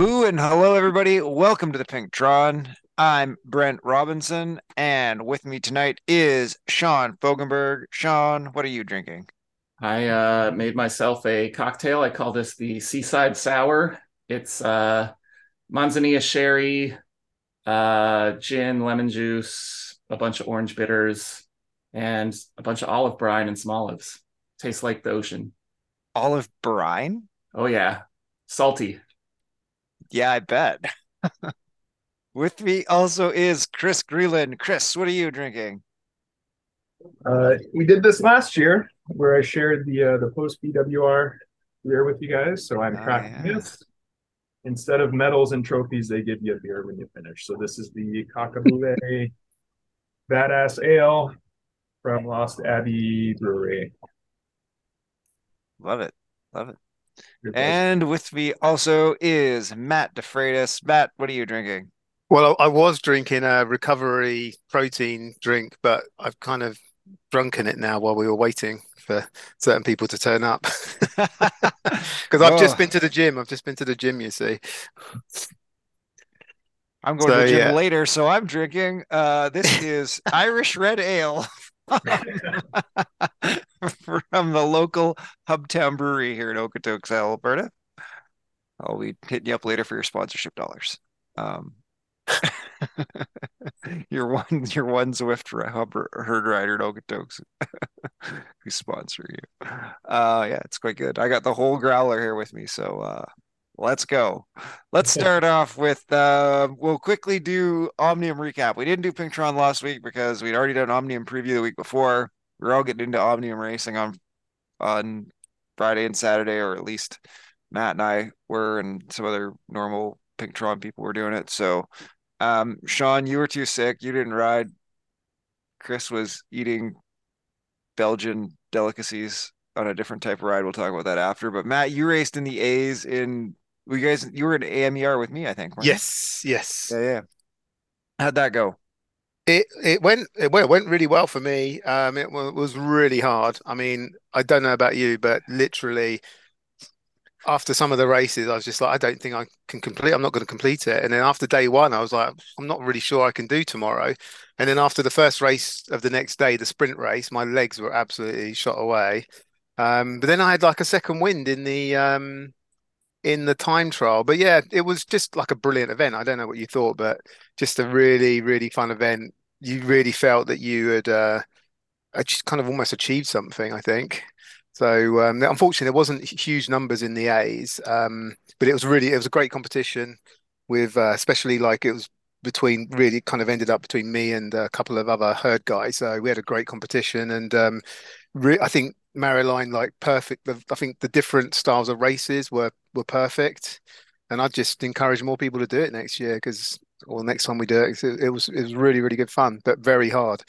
Moo and hello everybody. Welcome to the Pink Pinktron. I'm Brent Robinson, and with me tonight is Sean Fogenberg. Sean, what are you drinking? I uh, made myself a cocktail. I call this the Seaside Sour. It's uh, Manzanilla sherry, uh, gin, lemon juice, a bunch of orange bitters, and a bunch of olive brine and some olives. Tastes like the ocean. Olive brine? Oh yeah, salty. Yeah, I bet. With me also is Chris Greeland. Chris, what are you drinking? Uh, we did this last year where I shared the uh, the post BWR beer with you guys. So I'm Oh, cracking yeah. this. Instead of medals and trophies, they give you a beer when you finish. So this is the Cockaboulet Badass Ale from Lost Abbey Brewery. Love it. Love it. And with me also is Matt DeFreitas. Matt, what are you drinking? Well, I was drinking a recovery protein drink, but I've kind of drunken it now while we were waiting for certain people to turn up. Because I've just Oh. been to the gym. I've just been to the gym, you see. I'm going to the gym yeah. later, so I'm drinking. Uh, this is Irish Red Ale from the local Hubtown Brewery here in Okotoks, Alberta. I'll be hitting you up later for your sponsorship dollars. Um, your one, your one Zwift herd rider in Okotoks who sponsor you. Uh, yeah, it's quite good. I got the whole growler here with me, so uh, let's go. Let's start off with uh, we'll quickly do Omnium recap. We didn't do Pinktron last week because we'd already done Omnium preview the week before. We are all getting into Omnium racing on on Friday and Saturday, or at least Matt and I were, and some other normal Pinktron people were doing it. So, um, Sean, you were too sick. You didn't ride. Chris was eating Belgian delicacies on a different type of ride. We'll talk about that after. But Matt, you raced in the A's in you guys you were in AMER with me, I think. you? Yes, yes. Yeah, yeah. How'd that go? It it went it went, went really well for me. Um, it wa- was really hard. I mean, I don't know about you, but literally after some of the races, I was just like, I don't think I can complete. I'm not going to complete it. And then after day one, I was like, I'm not really sure I can do tomorrow. And then after the first race of the next day, the sprint race, my legs were absolutely shot away. Um, but then I had like a second wind in the um in the time trial. But yeah, it was just like a brilliant event. I don't know what you thought, but just a really, really fun event. You really felt that you had uh, just kind of almost achieved something, I think. So um, unfortunately, there wasn't huge numbers in the A's, um, but it was really it was a great competition with uh, especially like it was between really kind of ended up between me and a couple of other herd guys. So we had a great competition, and um, re I think Maryline like perfect. I think the different styles of races were were perfect, and I'd just encourage more people to do it next year because or next time we do it, it, it was it was really really good fun, but very hard.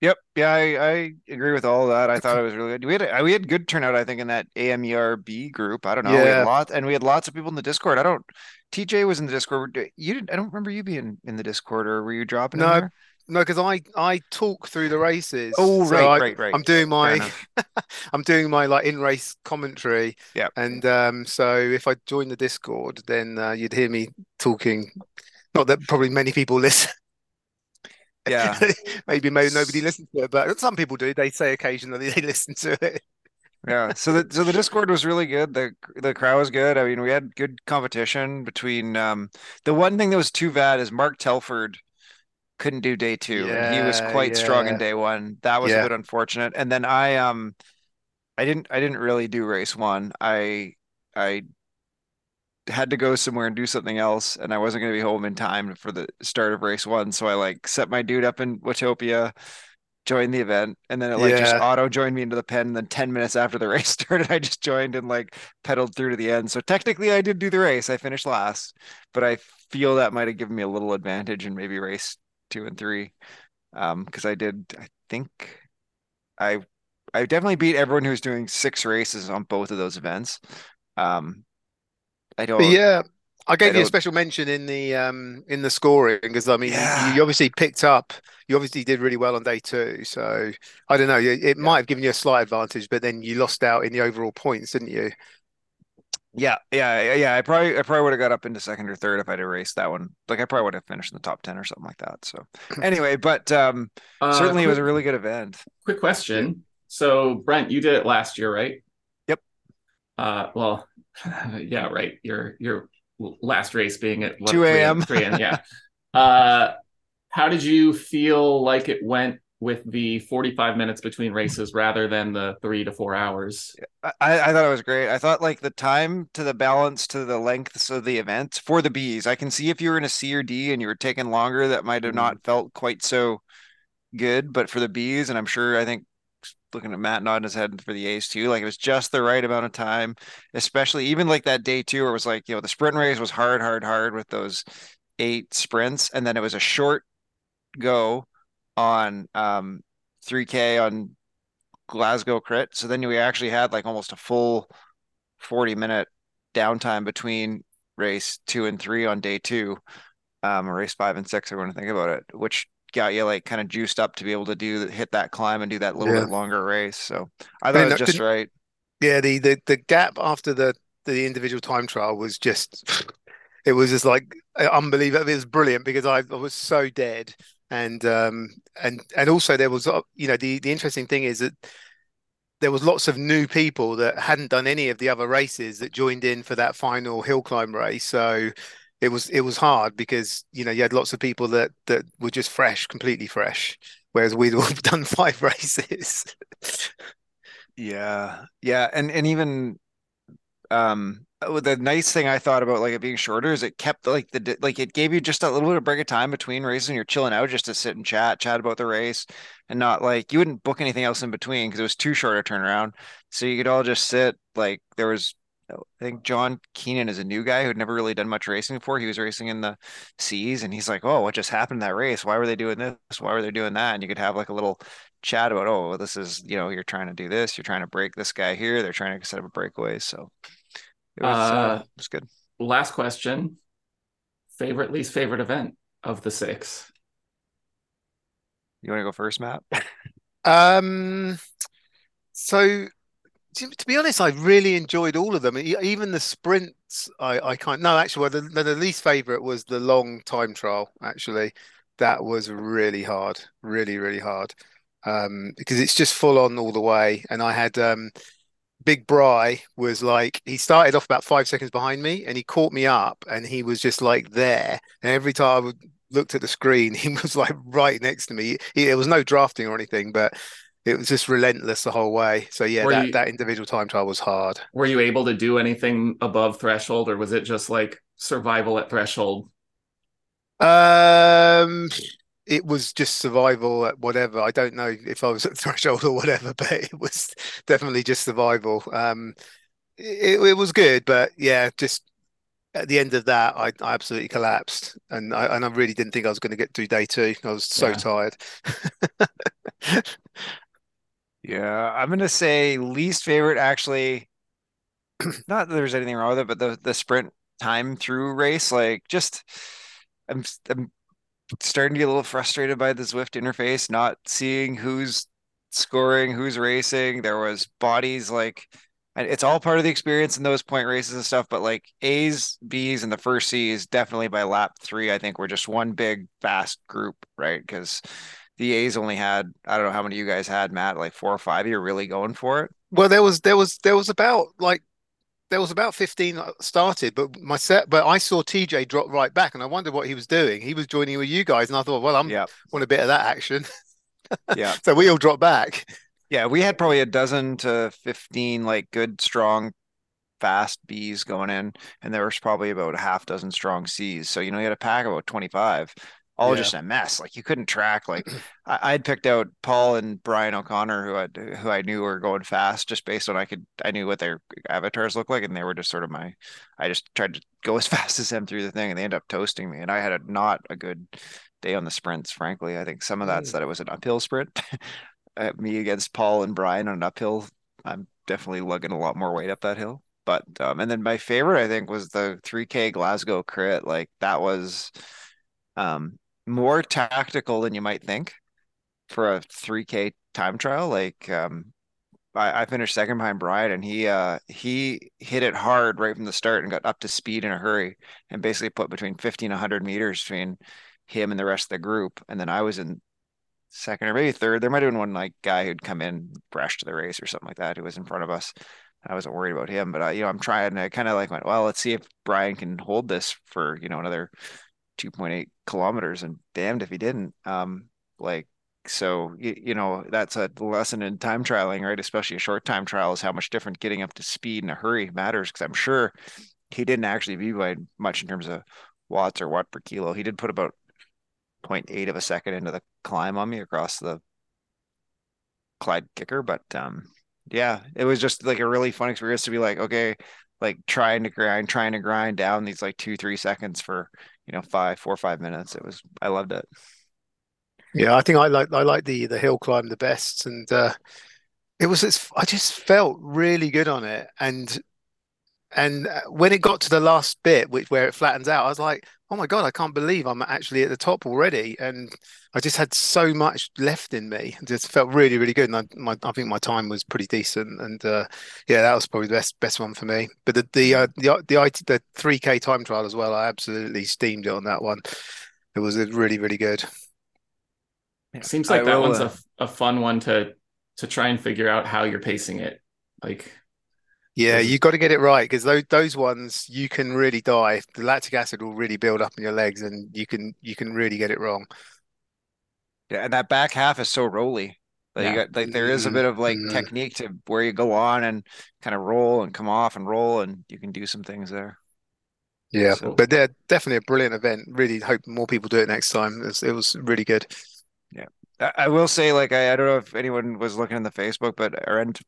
Yep. Yeah, I, I agree with all that. I thought it was really good. We had we had good turnout, I think, in that AMERB group. I don't know. We had Yeah. lots, and we had lots of people in the Discord. I don't. TJ was in the Discord. You didn't. I don't remember you being in the Discord, or were you dropping in No, there? No, because I I talk through the races. Oh, So right, I, right, right. I'm doing my. I'm doing my like in race commentary. Yeah. And um, so if I join the Discord, then uh, you'd hear me talking. Not that probably many people listen. Yeah. Maybe maybe nobody listens to it, but some people do. They say occasionally they listen to it. Yeah, so the so the Discord was really good. The the crowd was good. I mean, we had good competition between um the one thing that was too bad is Mark Telford couldn't do day two and he was Yeah, quite strong in day one. That was a bit unfortunate. And then I um I didn't I didn't really do race one. I I had to go somewhere and do something else and I wasn't going to be home in time for the start of race one. So I like set my dude up in Watopia joined the event and then it like just auto joined me into the pen and then 10 minutes after the race started I just joined and like pedaled through to the end so technically I did do the race I finished last but I feel that might have given me a little advantage in maybe race two and three um because I did I think I I definitely beat everyone who was doing six races on both of those events. Um I don't yeah, I gave you a special mention in the um in the scoring because I mean you- Yeah. you, obviously picked up you obviously did really well on day two so I don't know it, it might have given you a slight advantage but then you lost out in the overall points didn't you Yeah, yeah, yeah. I probably I probably would have got up into second or third if I'd erased that one. Like I probably would have finished in the top 10 or something like that. So anyway, but um Uh, certainly it was a really good event. quick question. So, Brent, you did it last year, right? Yep. Uh, well, yeah, right. Your your last race being at what, 2 a.m. 3 a.m. Yeah. Uh, how did you feel like it went with the 45 minutes between races rather than the three to four hours? I, I thought it was great. I thought like the time to the balance to the lengths of the event for the Bs. I can see if you were in a C or D and you were taking longer, that might have not mm-hmm. felt quite so good. But for the Bs, and I'm sure I think looking at Matt nodding his head for the A's too, like it was just the right amount of time, especially even like that day two, where it was like, you know, the sprint race was hard, hard, hard with those eight sprints, and then it was a short go on um 3K on Glasgow crit. So then we actually had like almost a full 40 minute downtime between race two and three on day two. Um, or race five and six, I want to think about it, which got you like kind of juiced up to be able to do hit that climb and do that little Yeah. bit longer race. So I thought it was just right. Yeah, the, the the gap after the the individual time trial was just it was just like unbelievable. It was brilliant because I, I was so dead and um and and also there was uh, you know the the interesting thing is that there was lots of new people that hadn't done any of the other races that joined in for that final hill climb race. So it was it was hard because you know you had lots of people that that were just fresh, completely fresh, whereas we'd all done five races. Yeah. Yeah. And and even um Oh, the nice thing I thought about like it being shorter is it kept like the like it gave you just a little bit of break of time between races and you're chilling out just to sit and chat, chat about the race and not like you wouldn't book anything else in between because it was too short a turnaround. So you could all just sit like there was oh, I think John Keenan is a new guy who'd never really done much racing before. He was racing in the Cs and he's like, "Oh, what just happened in that race? Why were they doing this? Why were they doing that?" And you could have like a little chat about, "Oh, this is, you know, you're trying to do this, you're trying to break this guy here, they're trying to set up a breakaway." So it was uh, Uh, it was good. Last question. Favorite, least favorite event of the six? You want to go first, Matt? Um, so to, to be honest, I really enjoyed all of them. Even the sprints, I, I can't. No, actually, well, the, the the least favorite was the long time trial. Actually, that was really hard, really, really hard. Um, because it's just full on all the way. And I had um, Big Bry was like he started off about five seconds behind me, and he caught me up, and he was just like there. And every time I would, looked at the screen, he was like right next to me. He, there was no drafting or anything, but it was just relentless the whole way. So yeah, Were that you- that individual time trial was hard. Were you able to do anything above threshold, or was it just like survival at threshold? Um, it was just survival at whatever. I don't know if I was at threshold or whatever, but it was definitely just survival. Um, it, it was good, but yeah, just at the end of that, I, I absolutely collapsed, and I and I really didn't think I was going to get through day two. I was so Yeah. tired. Yeah, I'm gonna say least favorite actually. Not that there's anything wrong with it, but the the sprint time through race, like just I'm I'm starting to get a little frustrated by the Zwift interface, not seeing who's scoring, who's racing. There was bodies like, it's all part of the experience in those point races and stuff. But like A's, B's, and the first C's definitely by lap three, I think we're just one big fast group, right? Because the A's only had I don't know how many you guys had, Matt, like four or five. You're really going for it. Well, there was there was there was about like there was about 15 started, but my set but I saw TJ drop right back and I wondered what he was doing. He was joining with you guys, and I thought, well, I'm Yeah, want a bit of that action. yeah, So we all dropped back. yeah. We had probably a dozen to fifteen like good, strong fast Bs going in, and there was probably about a half dozen strong Cs. So, you know, you had a pack of about 25, all Yeah. just a mess. Like you couldn't track. Like I, I'd picked out Paul and Brian O'Connor, who I who I knew were going fast just based on I could I knew what their avatars looked like, and they were just sort of my. I just tried to go as fast as them through the thing, and they end up toasting me. And I had a not a good day on the sprints, frankly. I think some of that's Mm. that it was an uphill sprint. uh, me against Paul and Brian on an uphill. I'm definitely lugging a lot more weight up that hill. But um, and then my favorite I think was the 3K Glasgow crit. Like that was um more tactical than you might think for a 3K time trial. Like um I, I finished second behind Brian, and he uh he hit it hard right from the start and got up to speed in a hurry, and basically put between 50 and 100 meters between him and the rest of the group. And then I was in second or maybe third. There might have been one like guy who'd come in fresh to the race or something like that who was in front of us. I wasn't worried about him, but I, you know, I'm trying. I kind of like went, well, let's see if Brian can hold this for you know another 2.8 kilometers, and damned if he didn't. Um, like so, you, you know, that's a lesson in time trialing, right? Especially a short time trial is how much different getting up to speed in a hurry matters. Because I'm sure he didn't actually be by much in terms of watts or watt per kilo. He did put about 0.8 of a second into the climb on me across the Clyde kicker, but um yeah, it was just like a really fun experience to be like, okay, like trying to grind, trying to grind down these like two, three seconds for, you know, five, four, five minutes. It was, I loved it. Yeah, I think I like I like the the hill climb the best, and uh, it was it's, I just felt really good on it, and and uh, when it got to the last bit, which where it flattens out, I was like, oh my God, I can't believe I'm actually at the top already. And I just had so much left in me. It just felt really, really good. And I, my, I think my time was pretty decent. And uh, yeah, that was probably the best best one for me. But the the uh, the the the three K time trial as well, I absolutely steamed it on that one. It was really, really good. It seems like I that will, one's uh, a, a fun one to to try and figure out how you're pacing it. Like yeah, you got to get it right because those those ones you can really die. The lactic acid will really build up in your legs, and you can you can really get it wrong. Yeah, and that back half is so rolly. Like yeah. you got like there is a bit of like mm-hmm. technique to where you go on and kind of roll and come off and roll, and you can do some things there. Yeah, so, but they're definitely a brilliant event. Really hope more people do it next time. It was, it was really good. Yeah, I, will say, like I, I don't know if anyone was looking in the Facebook, but Arend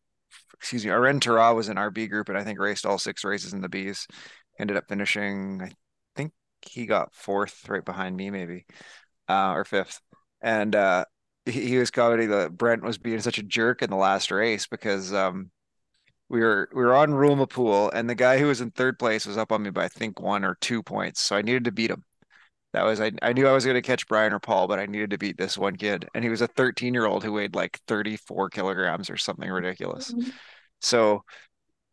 excuse me, Aren Tara was in our B group and I think raced all six races in the Bs. Ended up finishing, I think he got fourth right behind me, maybe, uh, or fifth. And uh, he, he was commenting that Brent was being such a jerk in the last race because um, we were we were on Rumapool and the guy who was in third place was up on me by I think one or two points. So I needed to beat him. That was I, I knew I was going to catch Brian or Paul, but I needed to beat this one kid. And he was a 13 year old who weighed like 34 kilograms or something ridiculous. Mm-hmm. So,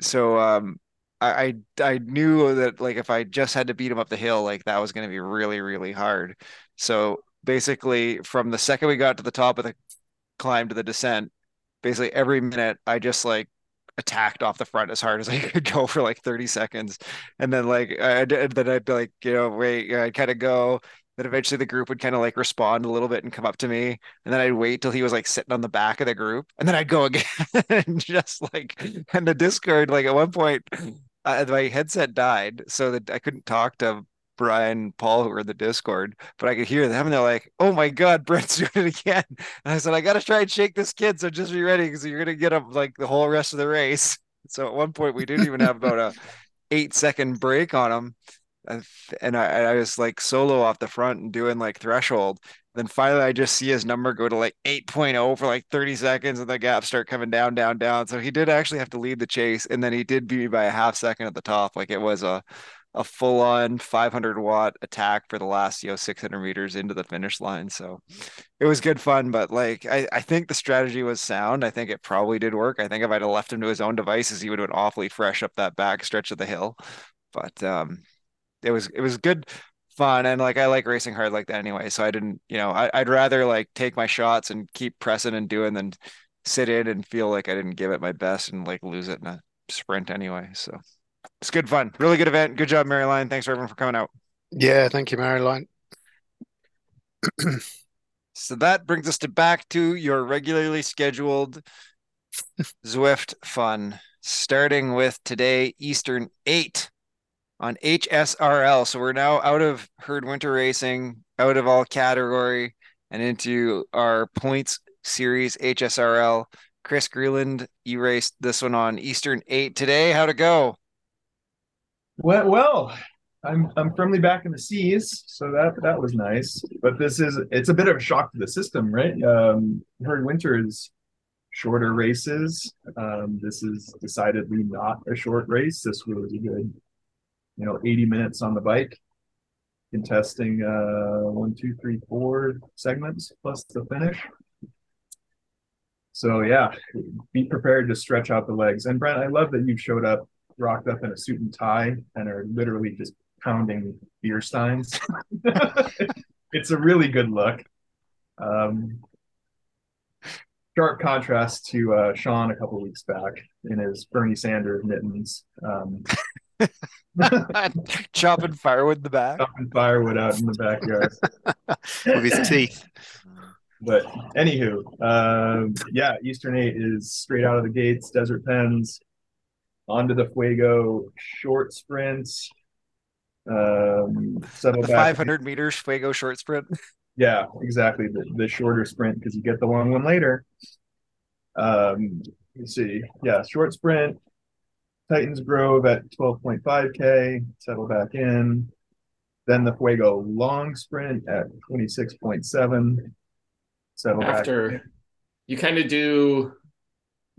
so um, I, I I knew that like if I just had to beat him up the hill, like that was going to be really really hard. So basically, from the second we got to the top of the climb to the descent, basically every minute I just like attacked off the front as hard as I could go for like 30 seconds. And then like I then I'd be like, you know, wait, I'd kind of go, then eventually the group would kind of like respond a little bit and come up to me. And then I'd wait till he was like sitting on the back of the group. And then I'd go again and just like, and the Discord, like at one point, uh, my headset died so that I couldn't talk to Brian, Paul, who were in the Discord, but I could hear them and they're like, oh my God, Brent's doing it again. And I said, I got to try and shake this kid. So just be ready because you're going to get up like the whole rest of the race. So at one point, we didn't even have about a eight second break on him and I, I was like solo off the front and doing like threshold. Then finally, I just see his number go to like 8.0 for like 30 seconds, and the gaps start coming down, down, down. So he did actually have to lead the chase, and then he did beat me by a half second at the top. Like it was a a full on 500 watt attack for the last you know 600 meters into the finish line. So it was good fun, but like I, I think the strategy was sound. I think it probably did work. I think if I'd have left him to his own devices, he would have been awfully fresh up that back stretch of the hill. But um, it was it was good fun and like I like racing hard like that anyway. So I didn't, you know, I, would rather like take my shots and keep pressing and doing than sit in and feel like I didn't give it my best and like lose it in a sprint anyway. So it's good fun, really good event. Good job, Maryline. Thanks for everyone for coming out. Yeah, thank you, Maryline. so that brings us to back to your regularly scheduled Zwift fun, starting with today Eastern eight on HSRL. So we're now out of herd winter racing, out of all category, and into our points series HSRL. Chris Greeland, you raced this one on Eastern 8 today. How'd it go? Well, well, I'm I'm firmly back in the Cs, so that that was nice. But this is it's a bit of a shock to the system, right? Um, herd winter is shorter races. Um, this is decidedly not a short race. This was a good you know, 80 minutes on the bike, contesting uh, one, two, three, four segments plus the finish. So yeah, be prepared to stretch out the legs. And Brent, I love that you showed up, rocked up in a suit and tie, and are literally just pounding beer steins. it's a really good look. Um, sharp contrast to uh, Sean a couple weeks back in his Bernie Sanders mittens. Um, chopping firewood in the back. Chopping firewood out in the backyard with his teeth. But anywho, uh, yeah, Eastern Eight is straight out of the gates, Desert Pens, onto the Fuego short sprints. Um, settle the back. 500 meters Fuego short sprint. Yeah, exactly. The, the shorter sprint because you get the long one later. Um, let's see. Yeah, short sprint, Titans Grove at 12.5K, settle back in. Then the Fuego long sprint at 26.7, settle After back. you kind of do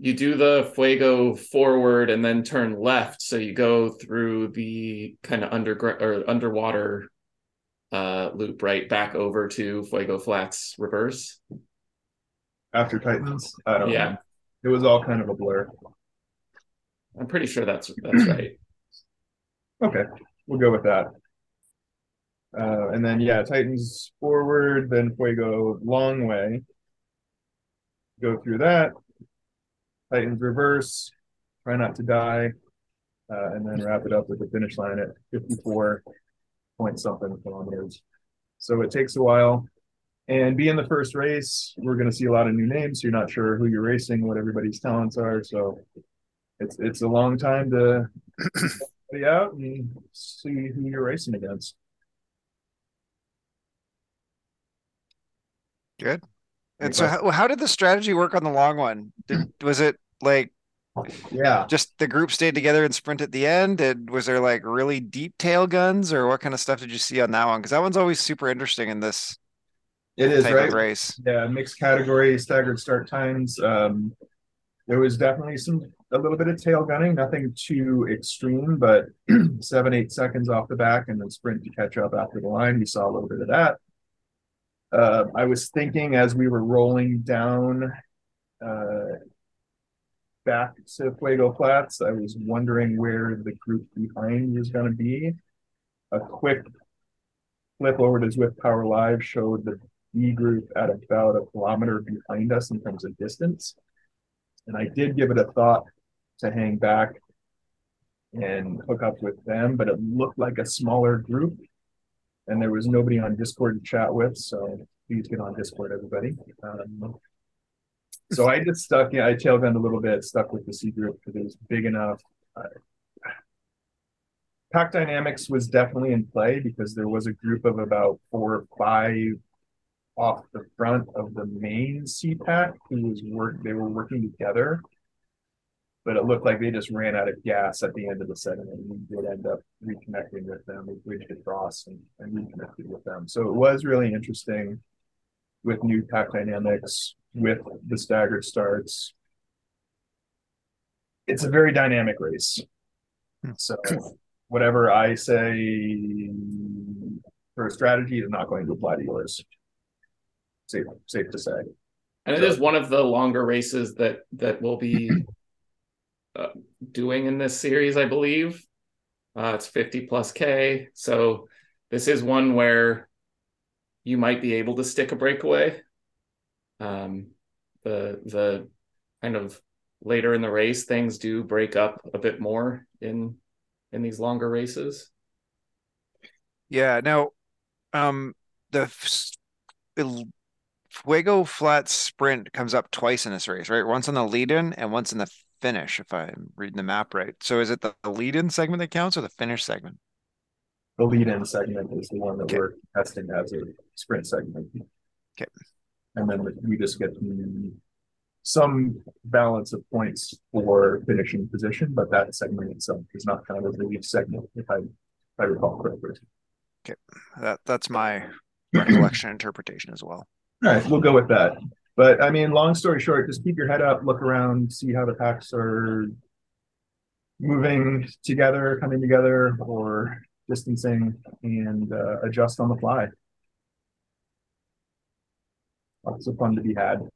you do the fuego forward and then turn left so you go through the kind of underground or underwater uh, loop right back over to fuego flats reverse after titans i don't yeah know. it was all kind of a blur I'm pretty sure that's that's right. Okay, we'll go with that. Uh, and then yeah, Titans forward, then Fuego long way. Go through that. Titans reverse, try not to die, uh, and then wrap it up with the finish line at 54 point something kilometers. So it takes a while. And being the first race, we're going to see a lot of new names. So you're not sure who you're racing, what everybody's talents are. So it's it's a long time to be out and see who you're racing against. Good. And so, how, how did the strategy work on the long one? Did, was it like, yeah, just the group stayed together and sprint at the end? And was there like really deep tail guns, or what kind of stuff did you see on that one? Because that one's always super interesting in this. It is right race. Yeah, mixed category, staggered start times. Um, there was definitely some a little bit of tail gunning, nothing too extreme, but seven, eight seconds off the back and then sprint to catch up after the line. We saw a little bit of that. Uh, I was thinking as we were rolling down uh, back to Fuego Flats, I was wondering where the group behind was going to be. A quick flip over to Zwift Power Live showed the B group at about a kilometer behind us in terms of distance. And I did give it a thought to hang back and hook up with them, but it looked like a smaller group. And there was nobody on Discord to chat with. So please get on Discord, everybody. Um, so I just stuck, I tailgunned a little bit, stuck with the C group because it was big enough. Uh, Pack Dynamics was definitely in play because there was a group of about four or five off the front of the main C pack who was work they were working together. But it looked like they just ran out of gas at the end of the setting and we did end up reconnecting with them. We bridged across and, and reconnected with them. So it was really interesting with new pack dynamics, with the staggered starts. It's a very dynamic race. Hmm. So whatever I say for a strategy is not going to apply to yours safe safe to say. And so, it is one of the longer races that that we'll be uh, doing in this series, I believe. Uh, it's 50 plus K. So this is one where you might be able to stick a breakaway. Um, the the kind of later in the race, things do break up a bit more in in these longer races. Yeah. Now, um, the Fuego Flat Sprint comes up twice in this race, right? Once on the lead in and once in the finish, if I'm reading the map right. So is it the, lead in segment that counts or the finish segment? The lead in segment is the one that okay. we're testing as a sprint segment. Okay. And then we just get some balance of points for finishing position, but that segment itself is not kind of a lead segment, if I, if I recall correctly. Okay. That, that's my recollection interpretation as well. All right, we'll go with that. But I mean, long story short, just keep your head up, look around, see how the packs are moving together, coming together, or distancing, and uh, adjust on the fly. Lots of fun to be had.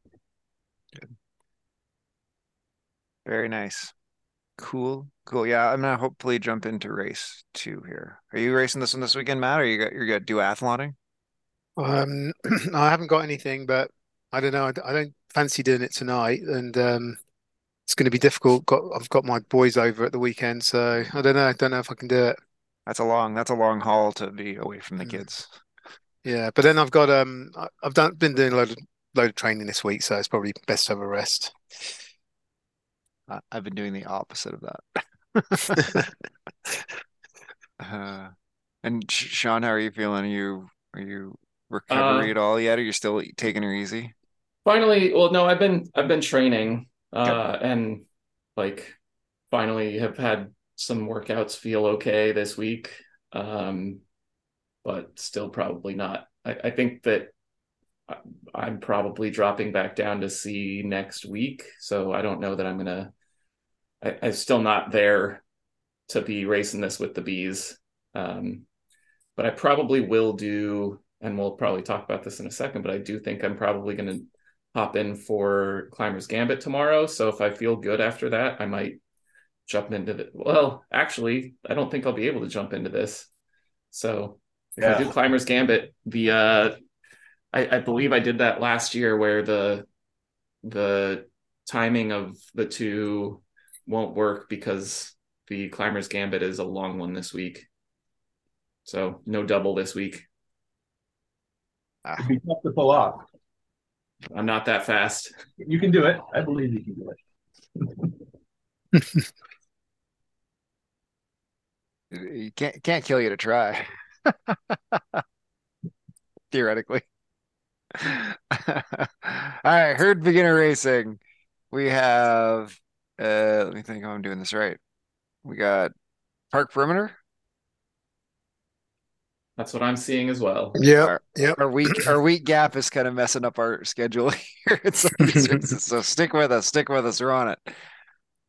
Good. Very nice. Cool. Cool. Yeah, I'm gonna hopefully jump into race two here. Are you racing this one this weekend, Matt? Or you got you're gonna do athloning? Um, I haven't got anything, but I don't know. I, I don't fancy doing it tonight, and um, it's going to be difficult. Got I've got my boys over at the weekend, so I don't know. I don't know if I can do it. That's a long that's a long haul to be away from the Mm. kids. Yeah, but then I've got um, I- I've done been doing a load of load of training this week, so it's probably best to have a rest. I- I've been doing the opposite of that. Uh, and Sean, how are you feeling? Are you are you recovery Uh, at all yet? Or you still taking her easy? Finally, well, no, I've been I've been training, uh, and like finally have had some workouts feel okay this week. Um, but still probably not. I, I think that I'm probably dropping back down to C next week, so I don't know that I'm gonna. I, I'm still not there to be racing this with the Bs. Um, but I probably will do, and we'll probably talk about this in a second, but I do think I'm probably going to hop in for Climbers Gambit tomorrow. So if I feel good after that, I might jump into the. Well, actually, I don't think I'll be able to jump into this. So if I do Climbers Gambit, the uh, I, I believe I did that last year where the the timing of the two won't work because the Climbers Gambit is a long one this week. So no double this week. It'd be tough to pull off. I'm not that fast. You can do it. I believe you can do it. You can't can't kill you to try. Theoretically. All right, herd beginner racing. We have uh let me think how I'm doing this right. We got park perimeter. That's what I'm seeing as well. Yeah, Our- yeah. Our week our week gap is kind of messing up our schedule here at some of these races. So stick with us, stick with us. We're on it.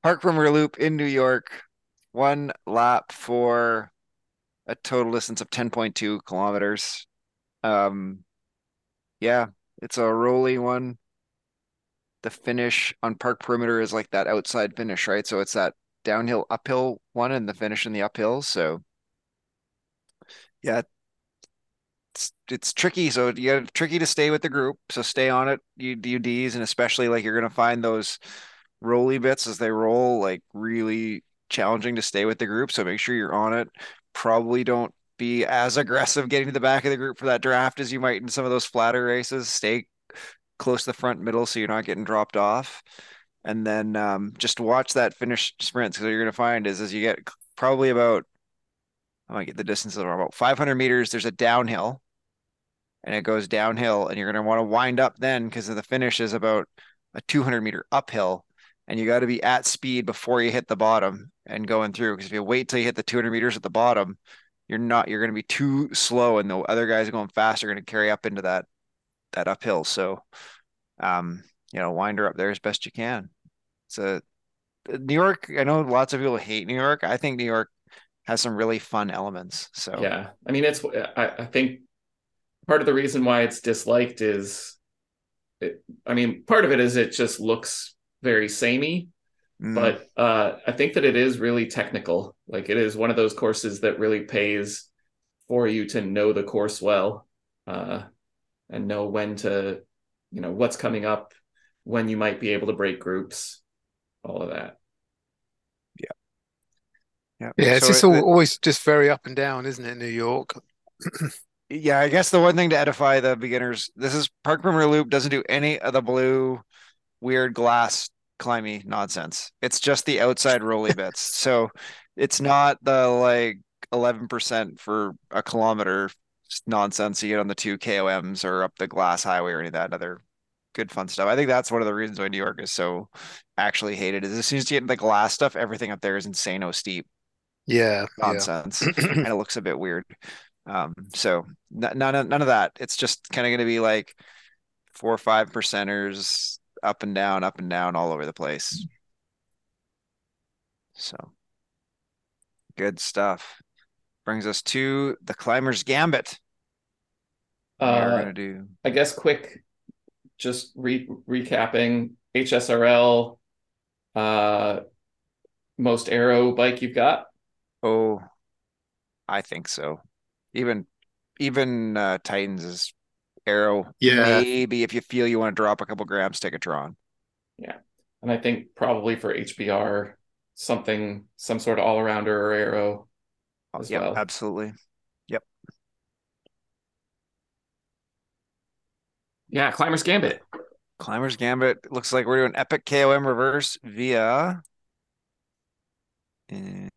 Park perimeter loop in New York. One lap for a total distance of 10.2 kilometers. Um, yeah, it's a rolly one. The finish on park perimeter is like that outside finish, right? So it's that downhill, uphill one, and the finish in the uphill. So yeah, it's it's tricky. So you got tricky to stay with the group. So stay on it, you UDs, and especially like you're gonna find those rolly bits as they roll, like really challenging to stay with the group. So make sure you're on it. Probably don't be as aggressive getting to the back of the group for that draft as you might in some of those flatter races. Stay close to the front middle so you're not getting dropped off. And then um, just watch that finish sprint. So you're going to find is as you get probably about, I might get the distance of about 500 meters, there's a downhill and it goes downhill and you're going to want to wind up then because the finish is about a 200 meter uphill and you got to be at speed before you hit the bottom and going through because if you wait till you hit the 200 meters at the bottom you're not you're going to be too slow and the other guys going fast are going to carry up into that that uphill. So um you know wind her up there as best you can. So New York I know lots of people hate New York. I think New York has some really fun elements so. Yeah. I mean, it's, I, I think part of the reason why it's disliked is, it, I mean, part of it is it just looks very samey, mm, but uh, I think that it is really technical. Like it is one of those courses that really pays for you to know the course well uh, and know when to, you know, what's coming up, when you might be able to break groups, all of that. yeah Yeah, it's So just it- all, always just very up and down, isn't it, New York? Yeah, I guess the one thing to edify the beginners, this is Park Perimeter Loop doesn't do any of the blue weird glass climby nonsense. It's just the outside rolly bits. So it's not the like 11% for a kilometer nonsense you get on the two KOMs or up the glass highway or any of that other good fun stuff. I think that's one of the reasons why New York is so actually hated is as soon as you get into the glass stuff, everything up there is insane oh steep Yeah, yeah. nonsense and it looks a bit weird. Um, so n- none of none of that. It's just kind of going to be like four or five percenters up and down, up and down, all over the place. So good stuff. Brings us to the climber's gambit. Uh, to do I guess quick, just re- recapping HSRL uh, most aero bike you've got? Oh, I think so. Even even uh, Titans is aero. Yeah. Maybe if you feel you want to drop a couple grams, take a Tron. Yeah. And I think probably for HBR, something, some sort of all arounder or aero. Oh, as yeah, well. absolutely. Yep. Yeah, Climber's Gambit. Climber's Gambit. Looks like we're doing Epic KOM reverse via. And...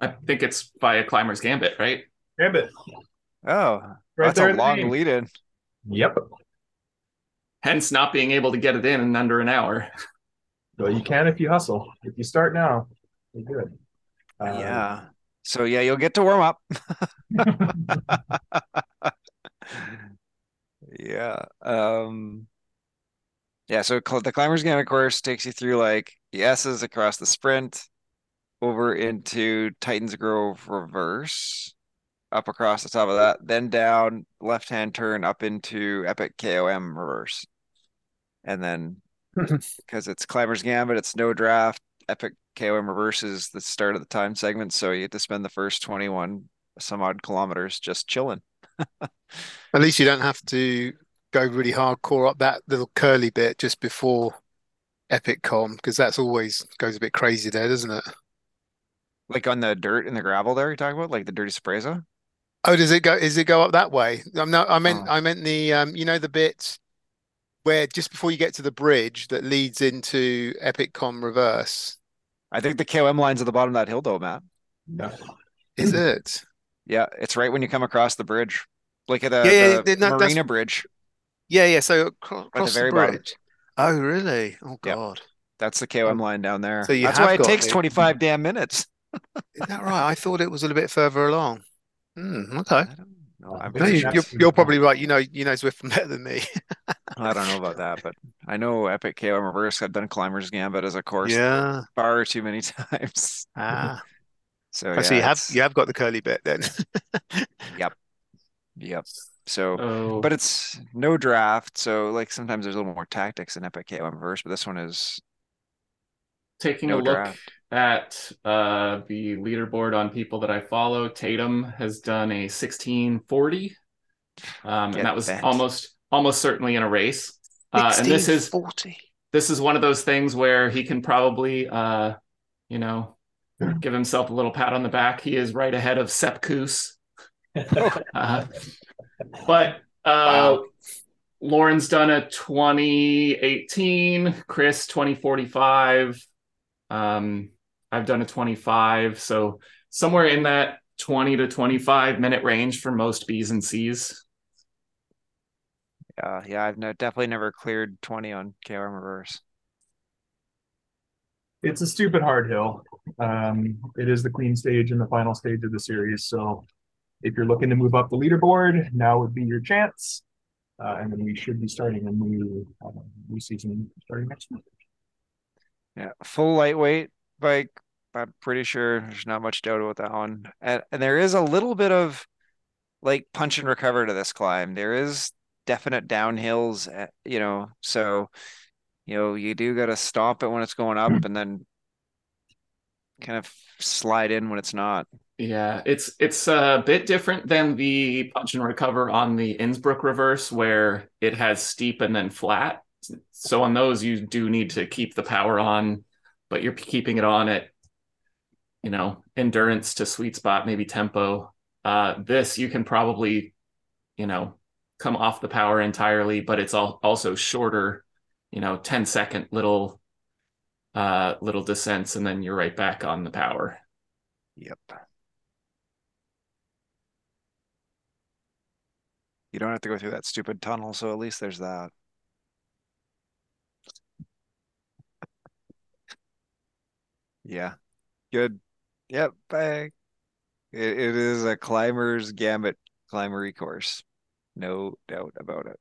I think it's via Climber's Gambit, right? Gambit. Oh, Right that's a long name. lead in. Yep. Hence not being able to get it in in under an hour. Well, you can if you hustle. If you start now, you're good. Um, yeah. So yeah, you'll get to warm up. Yeah. Um yeah, so cl- the Climbers game, of course takes you through like the S's across the sprint, over into Titans Grove reverse, up across the top of that, then down left-hand turn up into Epic KOM reverse. And then because it's Climbers Gambit, it's no draft. Epic KOM reverse is the start of the time segment, so you get to spend the first 21 some odd kilometers just chilling. At least you don't have to go really hardcore up that little curly bit just before Epic KOM because that's always goes a bit crazy there, doesn't it? Like on the dirt and the gravel there, you're talking about, like the dirty Spreza? Oh, does it go? Is it go up that way? I'm not. I meant. Oh. I meant the. Um, you know the bit where just before you get to the bridge that leads into Epic KOM Reverse. I think the KOM line's at the bottom of that hill though, Matt. yeah. Is it? Yeah, it's right when you come across the bridge. Like at the, Yeah, yeah, the no, Marina Bridge. Yeah, yeah. So acro- across the very bottom. bridge. Oh, really? Oh Yep. God. That's the KOM line down there. So you That's why it takes it. 25 damn minutes. Is that right? I thought it was a little bit further along. Hmm, okay. I don't know. I'm No, No, you, sure. you're, you're probably right. You know, you know Zwift better than me. I don't know about that, but I know Epic KOM Reverse. I've done Climbers Gambit as a course Yeah. far too many times. Ah. So I see. yeah, You have you have got the curly bit then. Yep, yep. So Oh, but it's no draft, so like sometimes there's a little more tactics in Epic KOM Reverse, but this one is taking no a look draft. At uh, the leaderboard on people that I follow, Tatum has done a 1640. Um, and that was bent. almost almost certainly in a race. Uh, and this is 40. this is one of those things where he can probably uh, you know give himself a little pat on the back. He is right ahead of Sepp Kuss. Uh, but uh, Wow. Lauren's done a 2018, Chris 2045. Um, I've done a 25. So somewhere in that 20 to 25 minute range for most B's and C's. Yeah, yeah, I've no, definitely never cleared 20 on KOM Reverse. It's a stupid hard hill. Um, it is the queen stage and the final stage of the series. So if you're looking to move up the leaderboard, now would be your chance. Uh, and then we should be starting a new uh, new season starting next week. Yeah, full lightweight bike. I'm pretty sure there's not much doubt about that one. And, and there is a little bit of like punch and recover to this climb. There is definite downhills, uh, you know, so you know, you do got to stop it when it's going up and then kind of slide in when it's not. Yeah, it's it's a bit different than the punch and recover on the Innsbruck reverse where it has steep and then flat. So on those you do need to keep the power on, but you're keeping it on at you know, endurance to sweet spot, maybe tempo. Uh this you can probably, you know, come off the power entirely, but it's all also shorter, you know, 10 second little uh little descents and then you're right back on the power. Yep. You don't have to go through that stupid tunnel, so at least there's that. Yeah. Good. Yep. Bang. It, it is a climber's gambit climbery course. No doubt about it.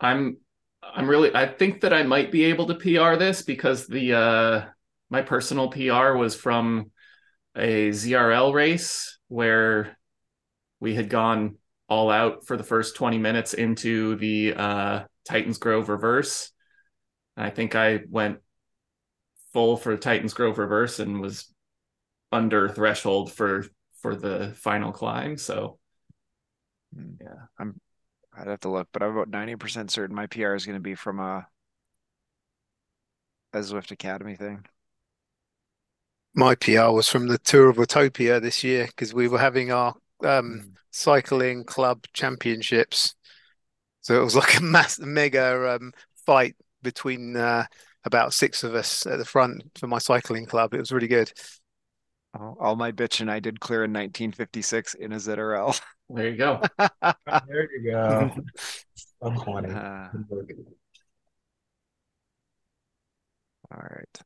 I'm I'm really I think that I might be able to PR this because the uh my personal PR was from a ZRL race where we had gone all out for the first 20 minutes into the uh Titans Grove reverse. I think I went full for Titans Grove Reverse and was under threshold for for the final climb. So Hmm. Yeah, I'm. I'd have to look, but I'm about 90% certain my PR is going to be from a a Zwift Academy thing. My PR was from the Tour of Watopia this year because we were having our um, Mm. cycling club championships. So it was like a mass, mega um, fight between uh, about six of us at the front for my cycling club. It was really good. All, all my bitch and I did clear in 1956 in a ZRL. there you go. There you go. I'm funny. Uh, all right.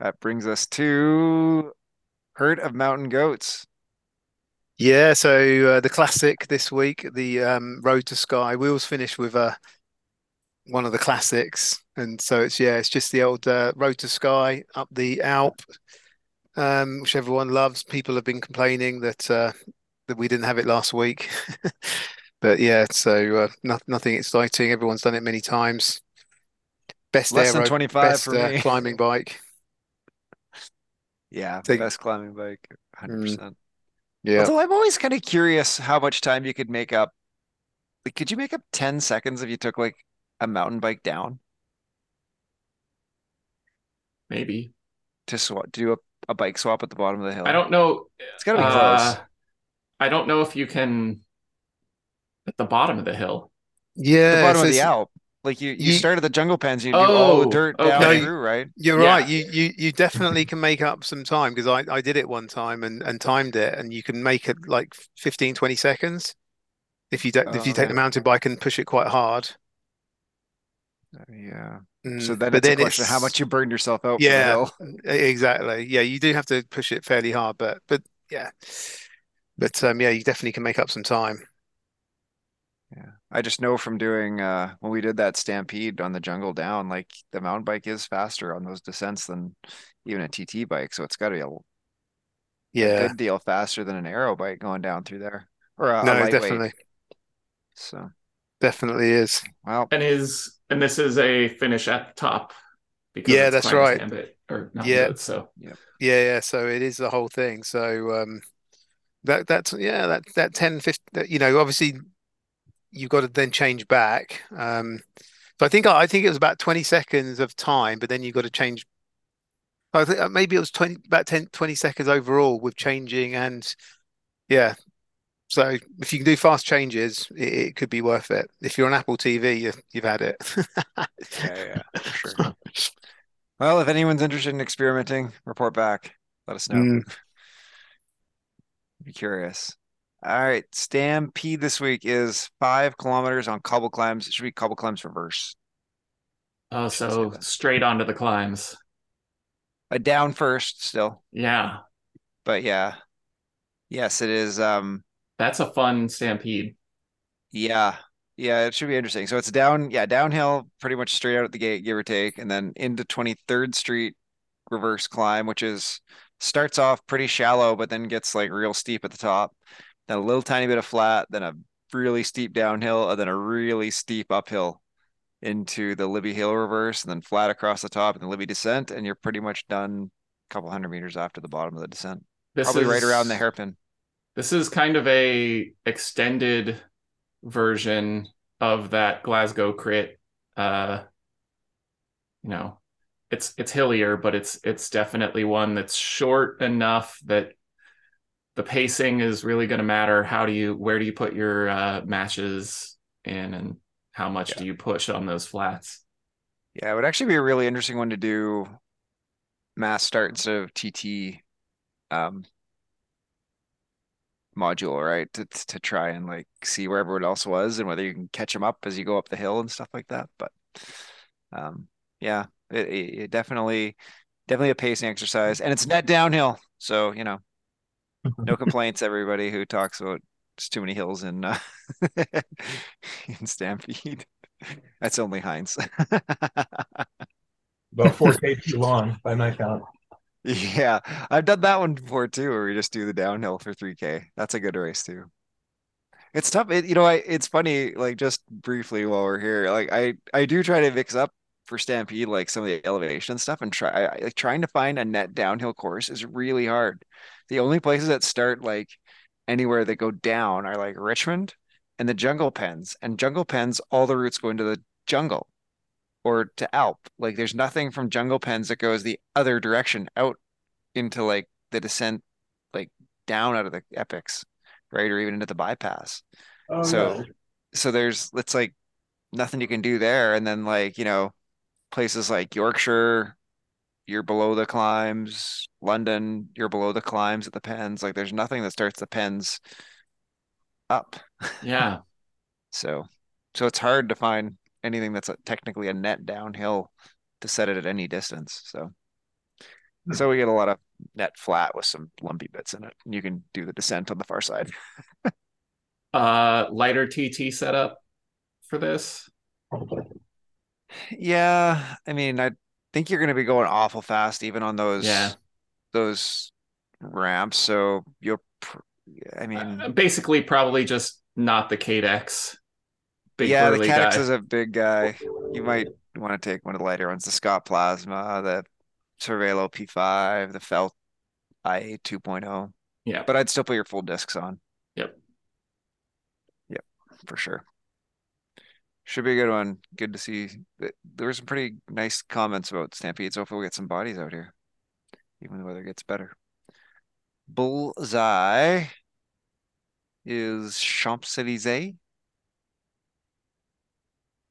That brings us to herd of mountain goats. Yeah, so uh, the classic this week, the um, Road to Sky. We always finish with uh, one of the classics, and so it's yeah, it's just the old uh, Road to Sky up the Alp, um, which everyone loves. People have been complaining that uh, that we didn't have it last week, but yeah, so uh, no, nothing exciting. Everyone's done it many times. Best Less than 25 best for uh, me. climbing bike. Yeah, Take- best climbing bike, 100%. Yeah, Although I'm always kind of curious how much time you could make up. Like, could you make up 10 seconds if you took like a mountain bike down Maybe. to swap, do a, a bike swap at the bottom of the hill? I don't know. It's gotta be Uh, close. I don't know if you can at the bottom of the hill. yeah. the bottom of the it's- Alp. Like you, you You- start at the jungle pens, you do all the Oh, dirt okay. down No, through, right? You're Yeah. right. You you you definitely can make up some time because I I did it one time and and timed it and you can make it like 15 20 seconds if you don't if you Oh, take the mountain bike and push it quite hard. Yeah. Mm, So then but it's a then question of how much you burn yourself out Yeah. for the hill. exactly. Yeah, you do have to push it fairly hard, but but yeah. But um yeah, you definitely can make up some time. Yeah. I just know from doing uh when we did that stampede on the jungle down, like the mountain bike is faster on those descents than even a TT bike. So it's gotta be a, a Yeah. good deal faster than an aero bike going down through there. Or a, a No, lightweight. definitely. So Definitely is. well, And is and this is a finish at the top because Yeah, that's right. Gambit or not Yeah. good, so Yeah, yeah, yeah. so it is the whole thing. So um that that's yeah, that that 10 50 that, you know, obviously you've got to then change back. Um so I think I think it was about 20 seconds of time, but then you've got to change I think uh, maybe it was 20 about 10 20 seconds overall with changing and yeah. So if you can do fast changes, it, it could be worth it. If you're on Apple TV, you, you've had it. yeah, yeah, for sure. Well, if anyone's interested in experimenting, report back. Let us know. Mm. Be curious. All right, Stampede this week is five kilometers on cobble climbs. It should be cobble climbs reverse. oh so that. straight onto the climbs. A down first still, Yeah. but yeah. Yes, it is. Um, That's a fun stampede. yeah, yeah, it should be interesting. So it's down, yeah, downhill, pretty much straight out at the gate, give or take, and then into 23rd Street reverse climb, which is starts off pretty shallow, but then gets like real steep at the top. Then a little tiny bit of flat, then a really steep downhill, and then a really steep uphill into the Libby Hill reverse, and then flat across the top and the Libby descent, and you're pretty much done a couple hundred meters after the bottom of the descent. This Probably right around the hairpin. This is kind of a extended version of that Glasgow crit. Uh, you know, it's it's hillier, but it's it's definitely one that's short enough that the pacing is really going to matter. How do you where do you put your uh, matches in, and how much Yeah. do you push on those flats? Yeah, it would actually be a really interesting one to do mass starts of TT um module, right? To to try and like see where everyone else was and whether you can catch them up as you go up the hill and stuff like that. But um yeah, it, it, it definitely definitely a pacing exercise and it's net downhill. So, you know, no complaints everybody who talks about it's too many hills in uh, in Stampede. That's only Heinz. About 4K too long by my count. Yeah, I've done that one before too, where we just do the downhill for 3K. That's a good race too. It's tough. It, you know, I it's funny, like just briefly while we're here, like I I do try to mix up for Stampede, like some of the elevation stuff, and try I, like trying to find a net downhill course is really hard. The only places that start like anywhere that go down are like Richmond and the jungle pens. And jungle pens, all the routes go into the jungle or to Alp. Like there's nothing from jungle pens that goes the other direction out into like the descent, like down out of the epics, right? Or even into the bypass. Oh, So no. so there's it's like nothing you can do there. And then like, you know, places like Yorkshire, you're below the climbs, London, you're below the climbs at the pens. Like there's nothing that starts the pens up. Yeah. So so it's hard to find anything that's a, technically a net downhill to set it at any distance. So so we get a lot of net flat with some lumpy bits in it. And you can do the descent on the far side. Uh, lighter TT setup for this. Yeah, I mean, I think you're going to be going awful fast even on those Yeah. those ramps. So you're, pr- I mean, Uh, basically, probably just not the Cadex. Big yeah, the Cadex guy. is a big guy. You might want to take one of the lighter ones, the Scott Plasma, the Cervelo P5, the Felt IA 2.0. Yeah. But I'd still put your full discs on. Yep. Yep, for sure. Should be a good one. Good to see. There were some pretty nice comments about Stampede, so hopefully we'll get some bodies out here, even the weather gets better. Bullseye is Champs-Élysées,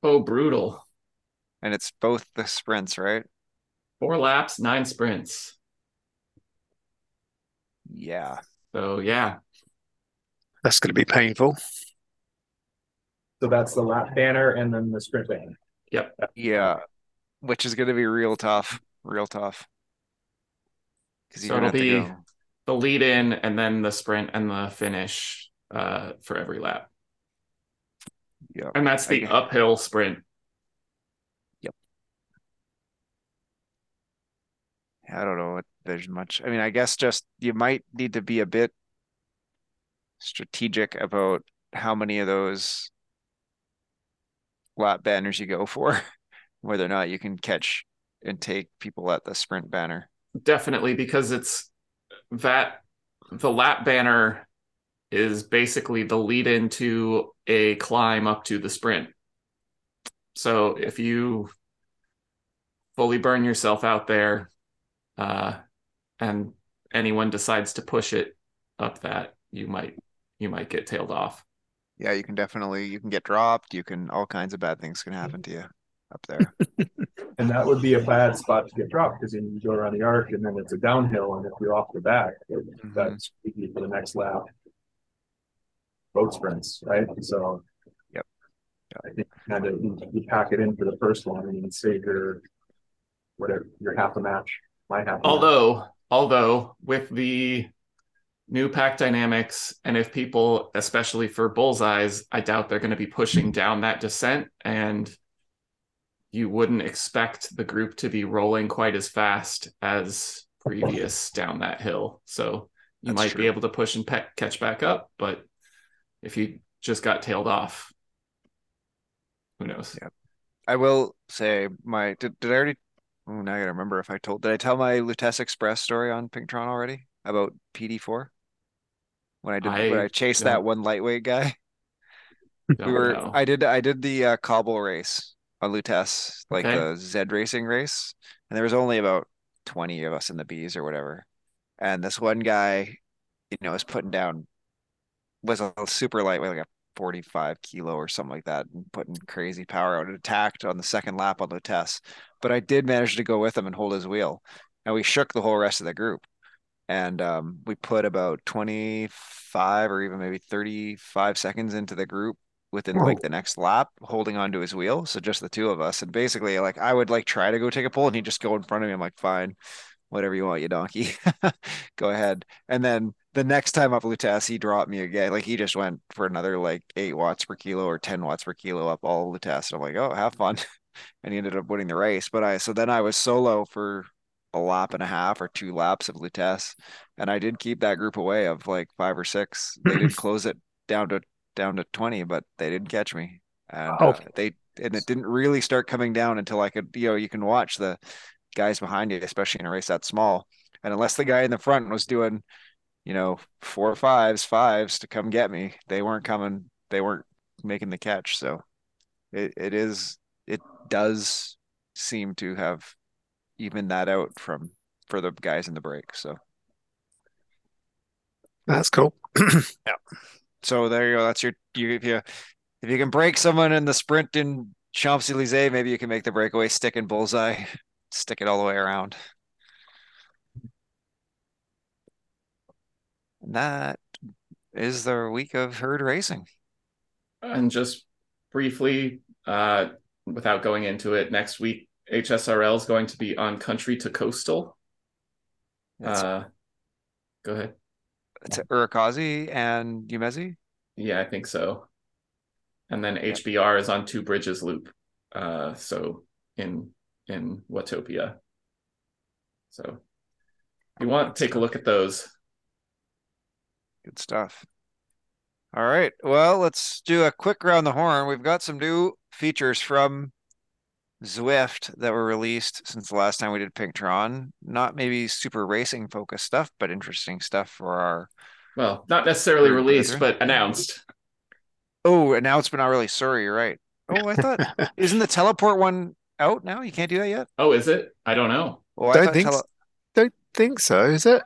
Oh, brutal. and it's both the sprints, right? Four laps, nine sprints. Yeah. So yeah, That's going to be painful. So that's the lap banner and then the sprint banner. Yep. Yeah. Which is going to be real tough. Real tough. Because So you're going to it'll be- the lead in and then the sprint and the finish uh, for every lap. Yeah. And that's the Okay. uphill sprint. Yep. I don't know what there's much. I mean, I guess just you might need to be a bit strategic about how many of those lap banners you go for, whether or not you can catch and take people at the sprint banner. Definitely because it's that the lap banner is basically the lead into a climb up to the sprint. So if you fully burn yourself out there, uh, and anyone decides to push it up that, you might you might get tailed off. Yeah, you can definitely you can get dropped. You can all kinds of bad things can happen to you up there. And that would be a bad spot to get dropped because then you go around the arc and then it's a downhill. And if you're off the back, that's easy for the next lap. Boat sprints, right? So. Yep. I think kind of you, you pack it in for the first one and you save your whatever your half a match, my half. a match. Although, although with the new pack dynamics, and if people, especially for bullseyes, I doubt they're going to be pushing down that descent, and you wouldn't expect the group to be rolling quite as fast as previous down that hill. So you That's might true. be able to push and pe- catch back up, but if you just got tailed off, who knows? Yeah. I will say my did, did I already oh now I gotta remember if I told did I tell my Lutece Express story on Pinktron already about PD4? When I did when I I chased that one lightweight guy. We were know. I did I did the uh, cobble race on Lutece, like Okay. the Z racing race, and there was only about 20 of us in the Bs or whatever. And this one guy, you know, was putting down was a super lightweight, like a 45 kilo or something like that, and putting crazy power out. It attacked on the second lap on Lutece, but I did manage to go with him and hold his wheel, and we shook the whole rest of the group. And um, we put about 25 or even maybe 35 seconds into the group within like the next lap, holding onto his wheel. So just the two of us. And basically, like I would like try to go take a pull, and he'd just go in front of me. I'm like, fine, whatever you want, you donkey, go ahead. And then the next time up Lutece, he dropped me again. Like he just went for another like eight watts per kilo or 10 watts per kilo up all Lutece. And I'm like, oh, have fun. And he ended up winning the race. But I so then I was solo for a lap and a half or two laps of Lutece. And I did keep that group away of like five or six. They did close it down to down to 20, but they didn't catch me. And Oh. uh, they and it didn't really start coming down until I could, you know, you can watch the guys behind you, especially in a race that small. And unless the guy in the front was doing, you know, four fives, fives to come get me, they weren't coming, they weren't making the catch. So it, it is, it does seem to have evened that out from for the guys in the break. So That's cool. Yeah. So there you go. That's your you if you if you can break someone in the sprint in Champs Elysees, maybe you can make the breakaway stick and bullseye, stick it all the way around. And that is the week of herd racing. And just briefly, uh, without going into it, next week HSRL is going to be on country to coastal. It's, Uh, go ahead. it's Urukazi and Umezi. Yeah, I think so. And then HBR is on Two Bridges Loop. Uh, so in in Watopia. So if you want, to take a look at those. Good stuff. All right. Well, let's do a quick round the horn. We've got some new features from Zwift that were released since the last time we did Pinktron. Not maybe super racing focused stuff, but interesting stuff for our Well, not necessarily released, but announced. oh announcement already. Sorry, you're right. Oh, I thought isn't the teleport one out now? You can't do that yet. Oh, is it? I don't know. Oh, I Don't thought think tele- so. Don't think so, is it?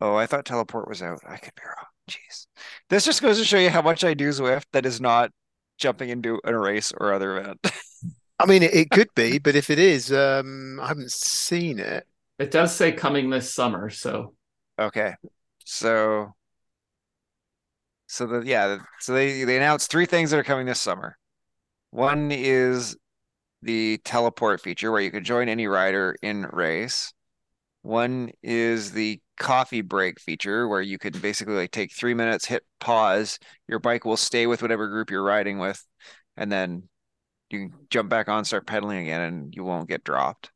Oh, I thought teleport was out. I could be wrong. Jeez. This just goes to show you how much I do Zwift that is not jumping into a race or other event. I mean, it, it could be, but if it is, um, I haven't seen it. It does say coming this summer, so Okay. So so the yeah, so they they announced three things that are coming this summer. One is the teleport feature where you can join any rider in race. One is the coffee break feature where you could basically like take three minutes, hit pause, your bike will stay with whatever group you're riding with, and then you can jump back on, start pedaling again, and you won't get dropped.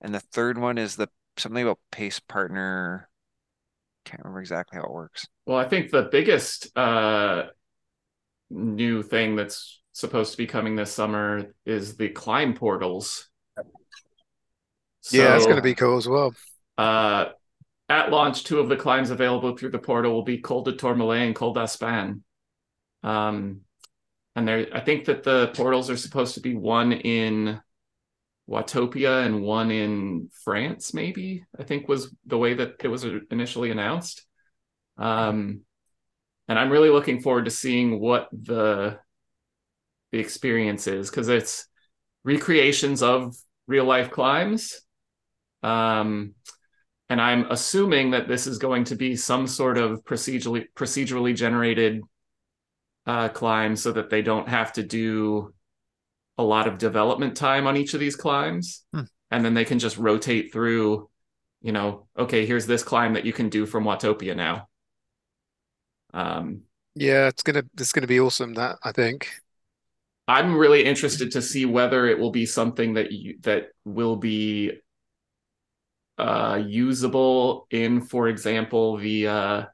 And the third one is the something about pace partner. Can't remember exactly how it works. well, I think the biggest uh new thing that's supposed to be coming this summer is the climb portals. Yeah, it's going to be cool as well. Uh, at launch, two of the climbs available through the portal will be Col de Tourmalet and Col d'Aspin. Um, and there, I think that the portals are supposed to be one in Watopia and one in France, maybe. I think was the way that it was initially announced. Um, and I'm really looking forward to seeing what the the experience is because it's recreations of real life climbs. Um, and I'm assuming that this is going to be some sort of procedurally procedurally generated uh, climb so that they don't have to do a lot of development time on each of these climbs. Hmm. And then they can just rotate through, you know, okay, here's this climb that you can do from Watopia now. Um, Yeah, it's gonna it's gonna be awesome. That I think. I'm really interested to see whether it will be something that you, that will be uh, usable in, for example, the uh,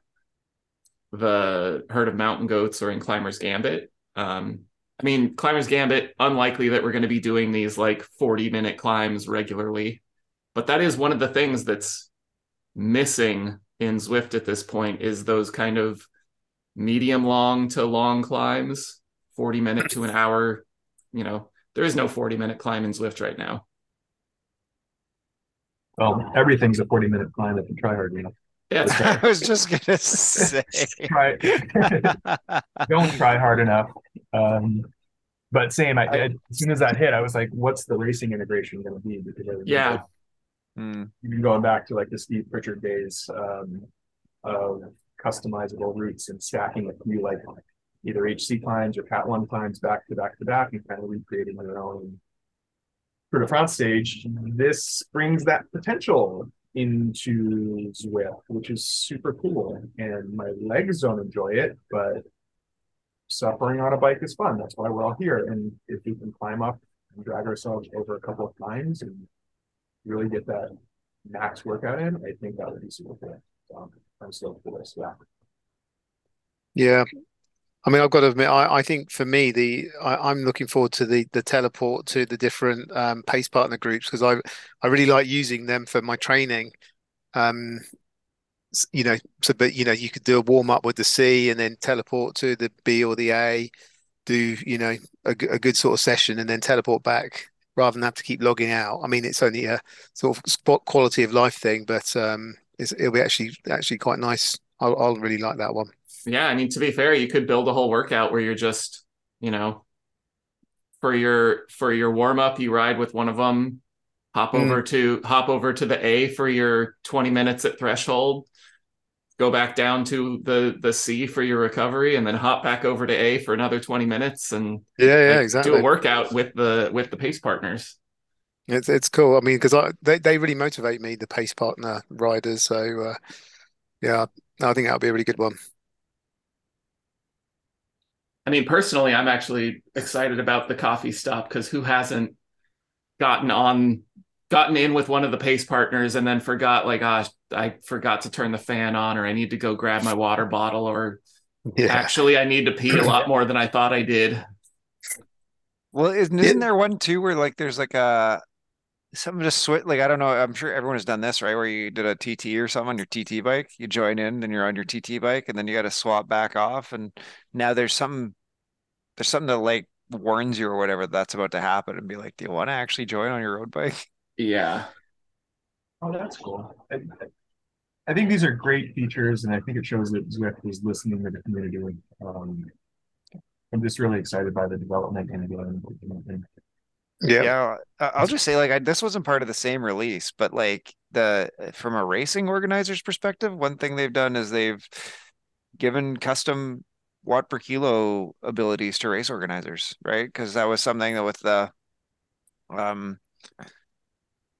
the herd of mountain goats or in Climber's Gambit. Um, I mean, Climber's Gambit, unlikely that we're going to be doing these like 40 minute climbs regularly, but that is one of the things that's missing in Zwift at this point is those kind of medium long to long climbs. 40 minute to an hour. You know, there is no 40 minute climb in Zwift right now. Well, everything's a 40 minute climb if you try hard enough. Yeah, it's I was just gonna say. Try don't try hard enough. Um, but same, I, I- as soon as that hit, I was like, what's the racing integration going to be? Because I remember Yeah. Hmm. even going back to like the Steve Pritchard days um, of customizable routes and stacking a few like either HC climbs or Cat One climbs back to back to back and kind of recreating their own Tour de France stage. This brings that potential into Zwift, which is super cool. And my legs don't enjoy it, but suffering on a bike is fun. That's why we're all here. And if we can climb up and drag ourselves over a couple of times and really get that max workout in, I think that would be super cool. So I'm still for this. Yeah. Yeah, I mean, I've got to admit, I, I think for me, the I, am looking forward to the the teleport to the different um, pace partner groups because I I really like using them for my training. Um, you know, so but you know, you could do a warm up with the C and then teleport to the B or the A, do you know a, a good sort of session and then teleport back rather than have to keep logging out. I mean, it's only a sort of spot quality of life thing, but um, it'll be actually actually quite nice. I'll, I'll really like that one. Yeah, I mean, to be fair, you could build a whole workout where you're just, you know, for your for your warm up, you ride with one of them, hop mm. over to hop over to the A for your 20 minutes at threshold, go back down to the the C for your recovery, and then hop back over to A for another 20 minutes, and yeah, yeah, like, exactly. Do a workout with the with the pace partners. It's it's cool. I mean, because I they, they really motivate me, the pace partner riders. So uh, yeah, I think that'll be a really good one. I mean, personally, I'm actually excited about the coffee stop because who hasn't gotten on, gotten in with one of the pace partners and then forgot, like, ah, I forgot to turn the fan on, or I need to go grab my water bottle, or yeah. actually, I need to pee a lot more than I thought I did. Well, isn't, isn't there one too where like there's like a something just switch like I don't know. I'm sure everyone has done this, right? Where you did a TT or something on your TT bike, you join in, then you're on your TT bike, and then you got to swap back off, and now there's some there's something that like warns you or whatever that's about to happen and be like, do you want to actually join on your road bike? Yeah. Oh, that's cool. I, I think these are great features, and I think it shows that Zwift is listening to the community. Um, I'm just really excited by the development and the yeah, yeah. I'll just say like I, this wasn't part of the same release, but like the from a racing organizer's perspective, one thing they've done is they've given custom watt per kilo abilities to race organizers, right? Because that was something that with the um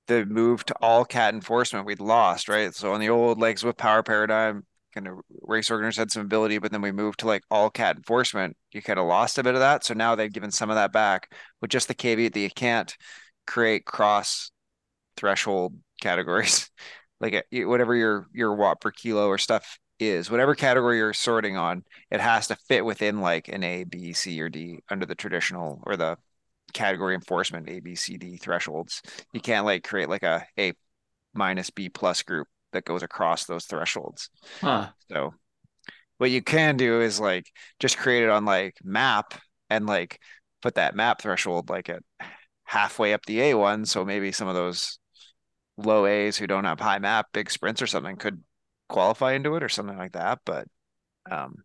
the move to all cat enforcement we'd lost, right? So on the old legs with power paradigm, kind of race organizers had some ability, but then we moved to like all cat enforcement. You kind of lost a bit of that. So now they've given some of that back with just the caveat that you can't create cross threshold categories. like whatever your your watt per kilo or stuff is whatever category you're sorting on, it has to fit within like an A, B, C, or D under the traditional or the category enforcement A, B, C, D thresholds. You can't like create like a A minus B plus group that goes across those thresholds. Huh. So what you can do is like just create it on like map and like put that map threshold like at halfway up the A one. So maybe some of those low A's who don't have high map, big sprints or something could qualify into it or something like that. But um,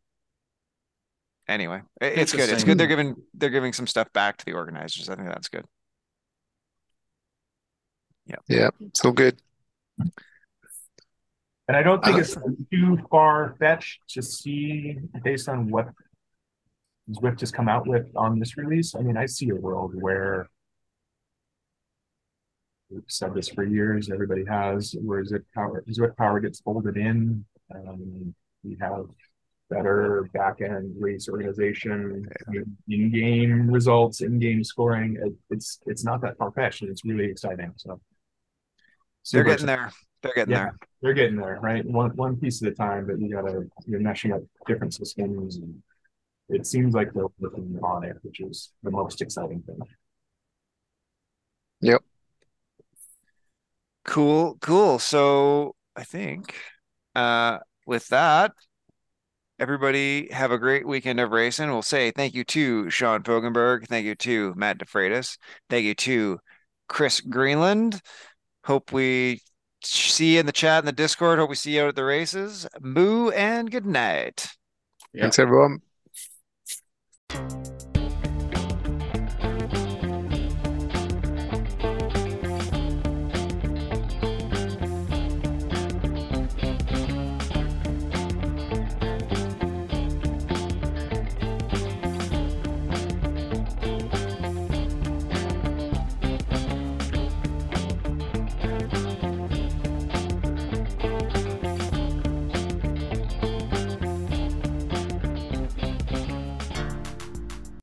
anyway, it's good. It's good. They're giving they're giving some stuff back to the organizers. I think that's good. Yeah. Yeah. So good. And I don't think uh, it's too far fetched to see based on what Zwift has come out with on this release. I mean, I see a world where we've said this for years. Everybody has. Where Zwift power, Is Zwift power gets folded in. Um, we have better back end race organization, in game results, in game scoring. It, it's it's not that far fetched, and it's really exciting. So they're getting there. They're getting yeah, there. They're getting there, right? One one piece at a time. But you gotta you're meshing up different systems, and it seems like they're working on it, which is the most exciting thing. Yep. Cool, cool. So I think uh, with that, everybody have a great weekend of racing. We'll say thank you to Sean Fogenberg. Thank you to Matt DeFreitas. Thank you to Chris Greenland. Hope we see you in the chat in the Discord. Hope we see you out at the races. Moo and good night. Yep. Thanks, everyone.